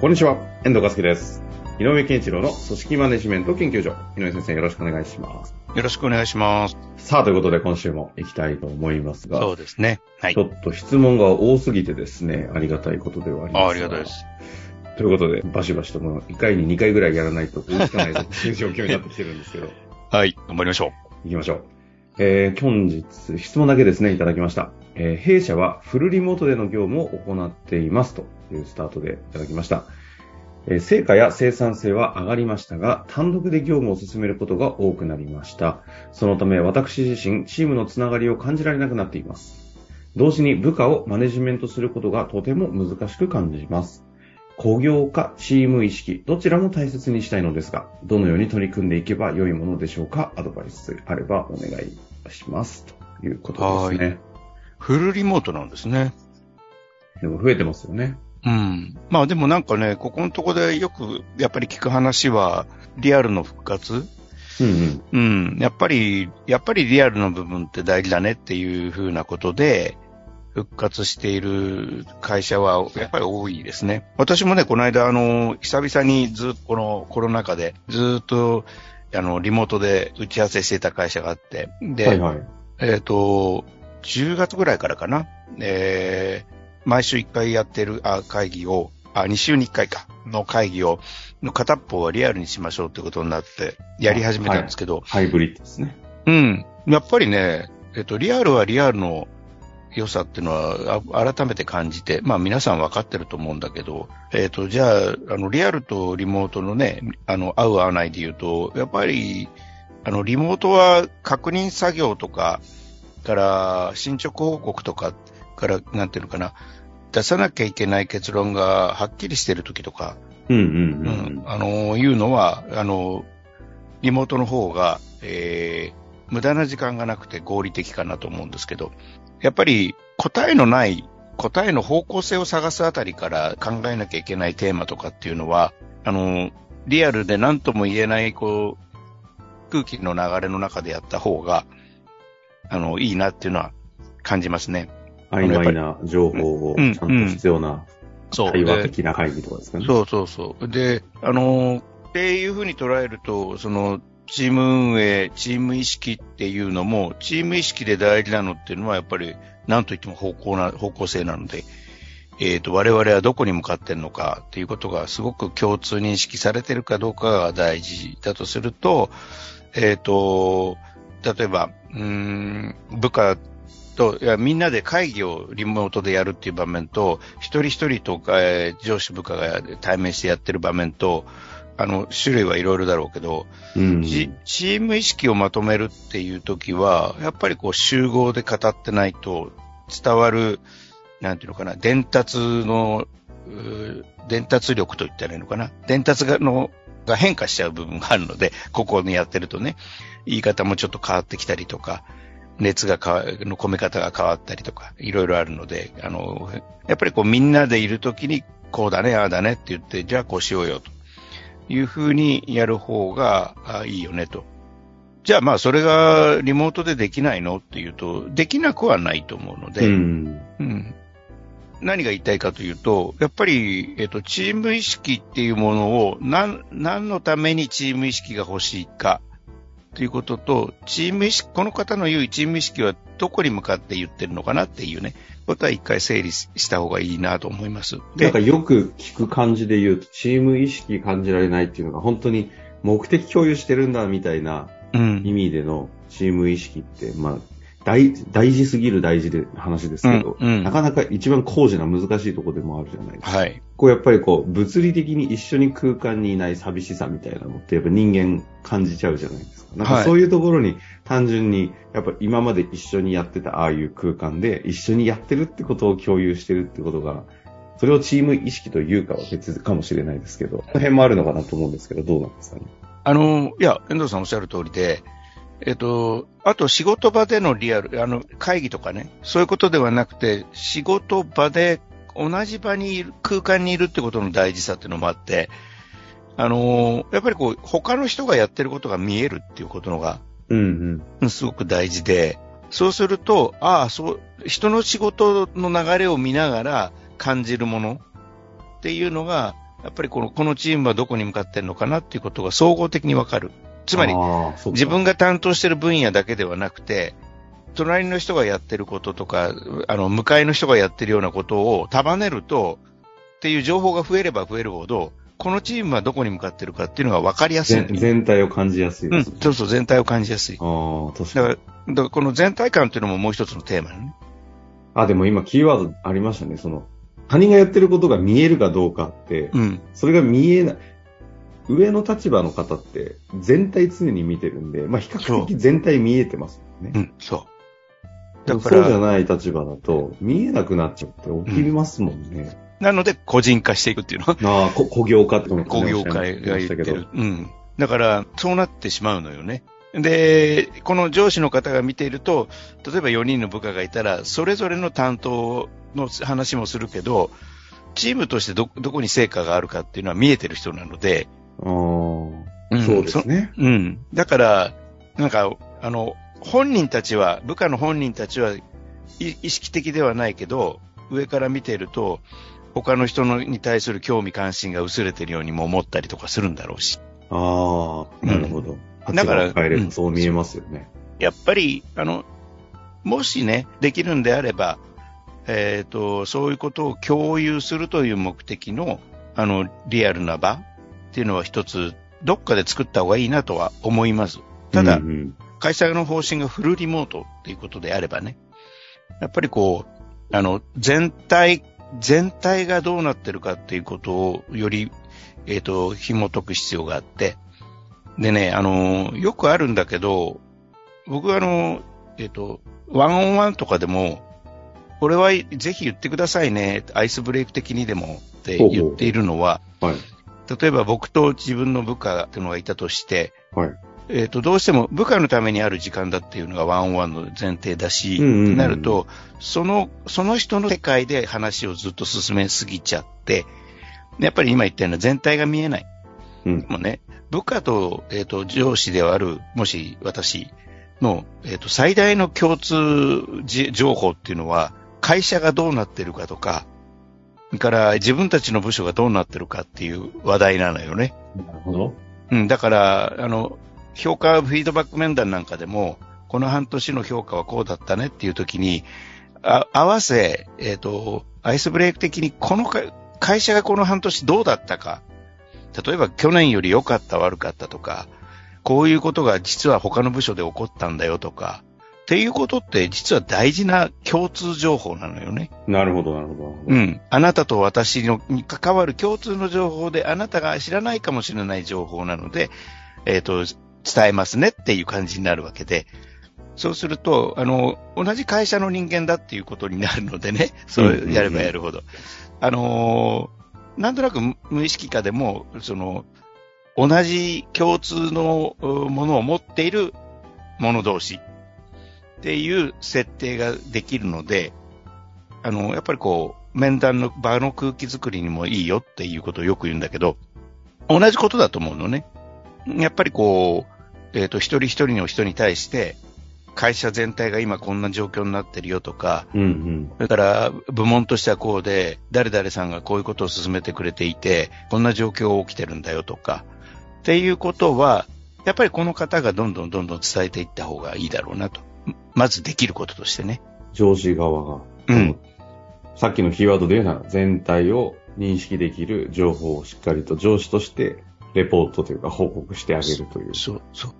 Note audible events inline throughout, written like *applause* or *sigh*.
こんにちは、遠藤和樹です。井上健一郎の組織マネジメント研究所。井上先生よろしくお願いします。よろしくお願いします。さあ、ということで今週も行きたいと思いますが、そうですね。はいちょ。っと質問が多すぎてですね、ありがたいことではありますあありがたいです。ということで、バシバシとも1回に2回ぐらいやらないと追いつかないいう状況になってきてるんですけど、*laughs* はい。頑張りましょ行きましょう。えー、本日、質問だけですね、いただきました。えー弊社はフルリモートでの業務を行っていますというスタートでいただきました。えー成果や生産性は上がりましたが、単独で業務を進めることが多くなりました。そのため私自身、チームのつながりを感じられなくなっています。同時に部下をマネジメントすることがとても難しく感じます。工業化、チーム意識、どちらも大切にしたいのですが、どのように取り組んでいけば良いものでしょうかアドバイスあればお願いします。ということですね。う。フルリモートなんですね。でも増えてますよね。うん。まあでもなんかね、ここのとこでよくやっぱり聞く話は、リアルの復活？うんうん。うん。やっぱり、やっぱりリアルの部分って大事だねっていうふうなことで、復活している会社はやっぱり多いですね。私もね、この間、あの、久々にずっとこのコロナ禍でずっと、あの、リモートで打ち合わせしていた会社があって、で、はいはい。えっ、と、10月ぐらいからかな。えー毎週1回やってるあ会議を、あ、2週に1回か、の会議を、の片っぽはリアルにしましょうってことになって、やり始めたんですけど、ハイブリッドですね。うん。やっぱりね、えっ、と、リアルはリアルの良さっていうのは、あ改めて感じて、まあ皆さん分かってると思うんだけど、えっ、と、じゃあ、あの、リアルとリモートのね、あの、合う合わないで言うと、やっぱり、あの、リモートは確認作業とか、から、進捗報告とか、から、なんていうのかな、出さなきゃいけない結論がはっきりしてる時とか、うんうんううん。ん、あの、いうのは、あの、リモートの方が、えー、無駄な時間がなくて合理的かなと思うんですけど、やっぱり答えのない、答えの方向性を探すあたりから考えなきゃいけないテーマとかっていうのは、あの、リアルで何とも言えない、こう、空気の流れの中でやった方が、あの、いいなっていうのは感じますね。曖昧な情報をうんちゃんと必要なそう。対話で的な会議とかですかね。そうそうそう。で、あの、っていうふうに捉えると、その、チーム運営、チーム意識っていうのも、チーム意識で大事なのっていうのは、やっぱり、なんといっても方向な、方向性なので、えっ、と、我々はどこに向かってるのかっていうことがすごく共通認識されてるかどうかが大事だとすると、えっ、と、例えば、うーん、部下と、いや、みんなで会議をリモートでやるっていう場面と、一人一人とか、えー上司部下が対面してやってる場面と、あの、種類はいろいろだろうけど、うん。チチーム意識をまとめるっていう時は、やっぱりこう集合で語ってないと伝わる、なんていうのかな、伝達の、伝達力と言ったらいいのかな。伝達がのが変化しちゃう部分があるので、ここにやってるとね、言い方もちょっと変わってきたりとか、熱が変わ、の込め方が変わったりとか、いろいろあるので、あの、やっぱりこうみんなでいるときに、こうだね、ああだねって言って、じゃあこうしようよというふうにやる方があいいよねと。じゃあまあそれがリモートでできないのっていうと、できなくはないと思うので、うん。うん何が言いたいかというと、やっぱり、えっと、チーム意識っていうものを何、何のためにチーム意識が欲しいかということと、チーム意識、この方の言うチーム意識はどこに向かって言ってるのかなっていうね、ことは一回整理した方がいいなと思います。なんかよく聞く感じで言うと、チーム意識感じられないっていうのが本当に目的共有してるんだみたいなうん意味でのチーム意識って、まあ、大大事すぎる大事で話ですけど、うんうんなかなか一番高次な難しいところでもあるじゃないですか。はい。こうやっぱりこう、物理的に一緒に空間にいない寂しさみたいなのってやっぱ人間感じちゃうじゃないですか。なんかはいそういうところに単純に、やっぱ今まで一緒にやってたああいう空間で一緒にやってるってことを共有してるってことが、それをチーム意識というかは別かもしれないですけど、この辺もあるのかなと思うんですけど、どうなんですかね？あの、いや、遠藤さんおっしゃる通りで、えっと、あと仕事場でのリアル、あの、会議とかね、そういうことではなくて、仕事場で同じ場にいる、空間にいるってことの大事さっていうのもあって、あのやっぱりこう、他の人がやってることが見えるっていうことのが、うんうん。すごく大事で、そうすると、ああ、そう、人の仕事の流れを見ながら感じるものっていうのが、やっぱりこの、このチームはどこに向かってるのかなっていうことが総合的にわかる。つまり、自分が担当してる分野だけではなくて、隣の人がやってることとか、あの、向かいの人がやってるようなことを束ねると、っていう情報が増えれば増えるほど、このチームはどこに向かってるかっていうのが分かりやすい。全体を感じやすいね、うん、そうそう、全体を感じやすい。ああ、確かに。だから、だからこの全体感っていうのももう一つのテーマね。あ、でも今キーワードありましたね。その、他人がやってることが見えるかどうかって、うん、それが見えない。上の立場の方って全体常に見てるんで、まあ比較的全体見えてますもんね。うん、そう。だからそうじゃない立場だと見えなくなっちゃって起きますもんね。うん、なので個人化していくっていうのは。ああ、工業化ってこと工業化が言ってる。うん。だからそうなってしまうのよね。で、この上司の方が見ていると、例えば4人の部下がいたら、それぞれの担当の話もするけど、チームとしてど、どこに成果があるかっていうのは見えてる人なので、うん、そうですね。うん。だから、なんか、あの、本人たちは、部下の本人たちは意識的ではないけど、上から見ていると、他の人のに対する興味関心が薄れてるようにも思ったりとかするんだろうし。ああ、なるほど。うん、だから、変えればそう見えますよね、うん、やっぱり、あの、もしね、できるんであれば、えっ、ー、と、そういうことを共有するという目的の、あの、リアルな場っていうのは一つ、どっかで作った方がいいなとは思います。ただ、うんうん、会社の方針がフルリモートっていうことであればね、やっぱりこう、あの、全体、全体がどうなってるかっていうことをより、えっ、ー、と、紐解く必要があって、でね、あの、よくあるんだけど、僕はあの、えっ、ー、と、ワンオンワンとかでも、これはぜひ言ってくださいね、アイスブレイク的にでもって言っているのは、はい、例えば僕と自分の部下っていうのがいたとして、はい。えっ、ー、と、どうしても部下のためにある時間だっていうのがワンオンワンの前提だし、なると、その、その人の世界で話をずっと進めすぎちゃって、やっぱり今言ったような全体が見えない。うん。もうね、部下と、えっ、ー、と、上司である、もし私の、えっ、ー、と、最大の共通情報っていうのは、会社がどうなってるかとか、から自分たちの部署がどうなってるかっていう話題なのよね。なるほど。うん、だから、あの、評価フィードバック面談なんかでも、この半年の評価はこうだったねっていう時に、あ合わせ、えっ、ー、と、アイスブレイク的にこの会社がこの半年どうだったか、例えば去年より良かった悪かったとか、こういうことが実は他の部署で起こったんだよとか、っていうことって実は大事な共通情報なのよね。なるほど、なるほど。うん。あなたと私のに関わる共通の情報で、あなたが知らないかもしれない情報なので、えっ、ー、と、伝えますねっていう感じになるわけで、そうすると、あの、同じ会社の人間だっていうことになるのでね、そうやればやるほど。あのなんとなく無意識化でも、その、同じ共通のものを持っている者同士っていう設定ができるので、あの、やっぱりこう、面談の場の空気づくりにもいいよっていうことをよく言うんだけど、同じことだと思うのね。やっぱりこう、えっ、ー、と、一人一人の人に対して、会社全体が今こんな状況になってるよとか、うんうん、それから部門としてはこうで、誰々さんがこういうことを進めてくれていて、こんな状況が起きてるんだよとか、っていうことは、やっぱりこの方がどんどんどんどん伝えていった方がいいだろうなと。まずできることとしてね。上司側が。うん。さっきのキーワードで言うなら、全体を認識できる情報をしっかりと上司として、レポートというか報告してあげるという。そう、そう。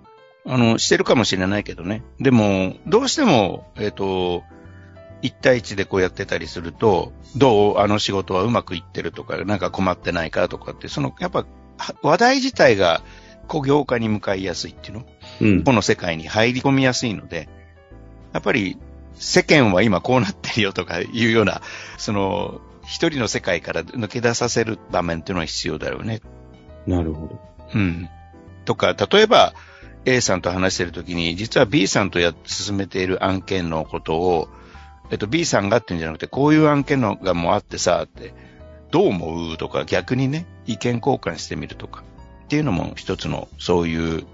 あの、してるかもしれないけどね。でも、どうしても、えっ、ー、と、一対一でこうやってたりすると、どうあの仕事はうまくいってるとか、なんか困ってないかとかって、その、やっぱ、話題自体が工業化に向かいやすいっていうの、うん、この世界に入り込みやすいので、やっぱり世間は今こうなってるよとかいうような、その一人の世界から抜け出させる場面っていうのは必要だよね。なるほど。うん。とか、例えば、A さんと話してるときに、実は B さんとや進めている案件のことを、えっと、B さんがっていうんじゃなくて、こういう案件のがもうあってさ、って、どう思うとか、逆にね、意見交換してみるとか、っていうのも一つの、そういう、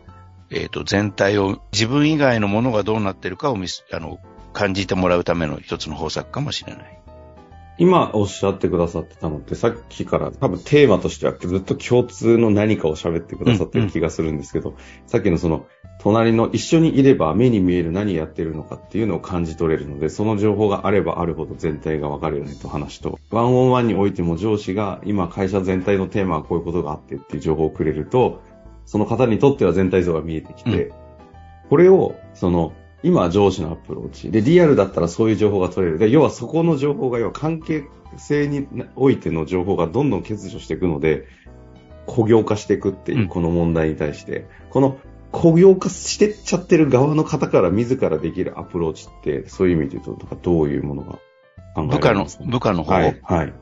えっと、全体を、自分以外のものがどうなってるかを見す、あの、感じてもらうための一つの方策かもしれない。今おっしゃってくださってたのって、さっきから多分テーマとしてはずっと共通の何かを喋ってくださってる気がするんですけど、さっきのその、隣の一緒にいれば目に見える何やってるのかっていうのを感じ取れるので、その情報があればあるほど全体がわかるよねと話と、ワンオンワンにおいても上司が今会社全体のテーマはこういうことがあってっていう情報をくれると、その方にとっては全体像が見えてきて、これを、その、今上司のアプローチ。で、リアルだったらそういう情報が取れる。で、要はそこの情報が、要は関係性においての情報がどんどん欠如していくので、個業化していくっていうう、んこの問題に対して、この個業化してっちゃってる側の方から自らできるアプローチって、そういう意味で言うと、どういうものが考え部下のられますか、部下の方、はい、はい。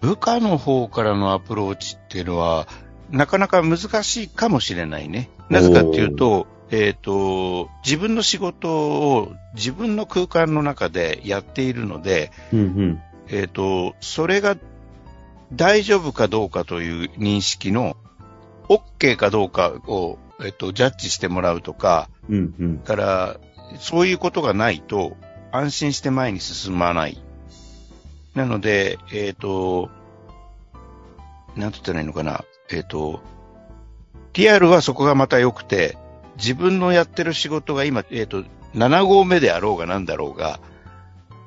部下の方からのアプローチっていうのは、なかなか難しいかもしれないね。なぜかっていうと、えっ、と、自分の仕事を自分の空間の中でやっているので、うんうん。えっ、と、それが大丈夫かどうかという認識の OK かどうかを、えっ、と、ジャッジしてもらうとか、うんうん。から、そういうことがないと、安心して前に進まない。なので、えっ、と、なんて言ったらいいのかな。えっ、と、リアルはそこがまた良くて、自分のやってる仕事が今、えっ、と、7号目であろうが何だろうが、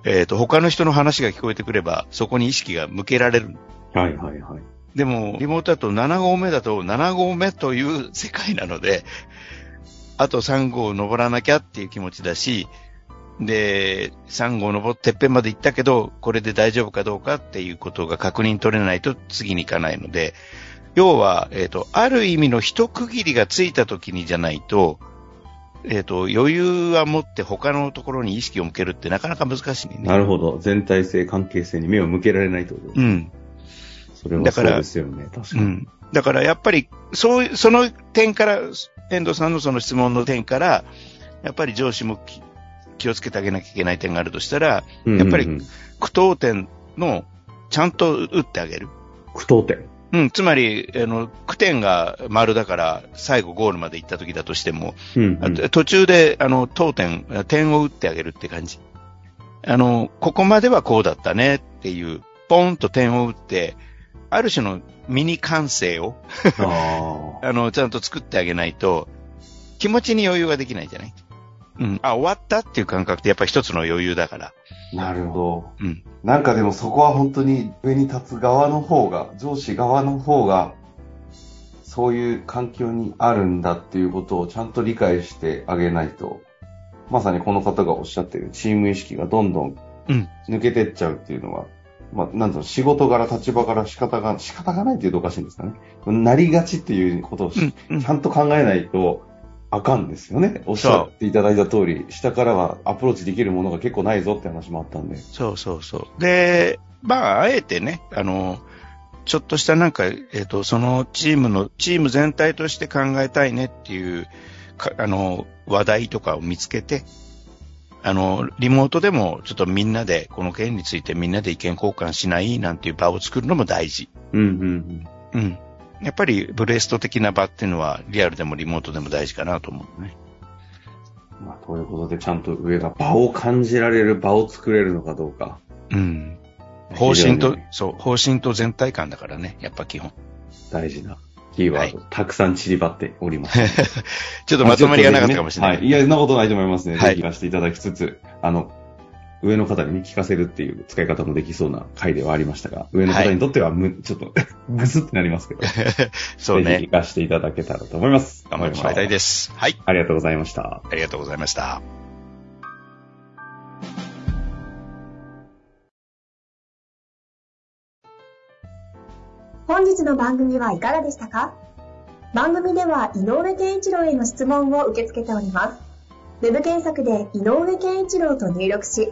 えっ、と、他の人の話が聞こえてくれば、そこに意識が向けられる。はいはいはい。でも、リモートだと7号目だと7号目という世界なので、あと3号登らなきゃっていう気持ちだし、で、3号登ってっぺんまで行ったけど、これで大丈夫かどうかっていうことが確認取れないと次に行かないので、要は、えっ、と、ある意味の一区切りがついた時にじゃないと、えっ、と、余裕は持って他のところに意識を向けるってなかなか難しいね。なるほど。全体性、関係性に目を向けられないってことですねうん。それはそうだからですよね。確かに。うん。だからやっぱり、そういう、その点から、遠藤さんのその質問の点から、やっぱり上司もき気をつけてあげなきゃいけない点があるとしたら、うんやっぱり苦闘点の、ちゃんと打ってあげる。苦闘点。うん、つまり、あの、苦点が丸だから、最後ゴールまで行った時だとしても、うんうん。あ途中で、あの、当点、点を打ってあげるって感じ。あの、ここまではこうだったねっていう、ポンと点を打って、ある種のミニ完成を、あ *laughs* あの、ちゃんと作ってあげないと、気持ちに余裕ができないじゃないうん。あ、終わったっていう感覚ってやっぱり一つの余裕だから。あ。なるほど。うん。なんかでもそこは本当に上に立つ側の方が、上司側の方が、そういう環境にあるんだっていうことをちゃんと理解してあげないと、まさにこの方がおっしゃってるチーム意識がどんどんうん抜けてっちゃうっていうのは、まあ、なんだろう、仕事柄、立場柄仕方が、仕方がないっていうとおかしいんですかね。なりがちっていうことを。うんちゃんと考えないとあかんですよね。おっしゃっていただいた通り、下からはアプローチできるものが結構ないぞって話もあったんで。そうそうそう。で、まあ、あえてね、あの、ちょっとしたなんか、えっ、と、そのチームの、チーム全体として考えたいねっていう、かあの、話題とかを見つけて、あの、リモートでもちょっとみんなで、この件についてみんなで意見交換しないなんていう場を作るのも大事。うんうんうん。うん。やっぱりブレスト的な場っていうのはリアルでもリモートでも大事かなと思うね。まあ、ということで、ちゃんと上が場を感じられる場を作れるのかどうか。うん。方針とそう、方針と全体感だからね、やっぱ基本。大事なキーワード、はたくさん散りばっております。*laughs* ちょっとまとまりがなかったかもしれない。はい。いや、そんなことないと思いますね。はいぜひ聞かせていただきつつ、あの、上の方にね、聞かせるっていう使い方もできそうな回ではありましたが、上の方にとってはむ、ちょっと、*laughs* ぐすってなりますけど、*laughs* そうねぜひ聞。かせていただけたらと思います。頑張ってもらいたいです。はい。ありがとうございました。ありがとうございました。本日の番組はいかがでしたか？番組では井上健一郎への質問を受け付けております。ウェブ検索で井上健一郎と入力し、